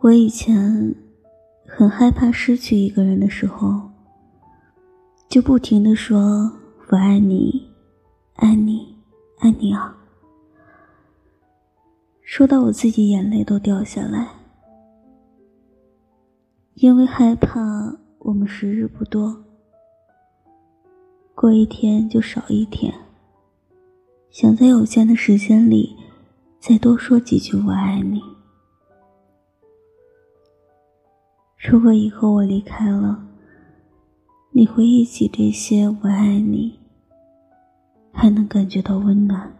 我以前很害怕失去一个人的时候，就不停的说“我爱你，爱你，爱你啊”，说到我自己眼泪都掉下来，因为害怕我们时日不多，过一天就少一天，想在有限的时间里再多说几句“我爱你”。如果以后我离开了，你回忆起这些“我爱你”，还能感觉到温暖。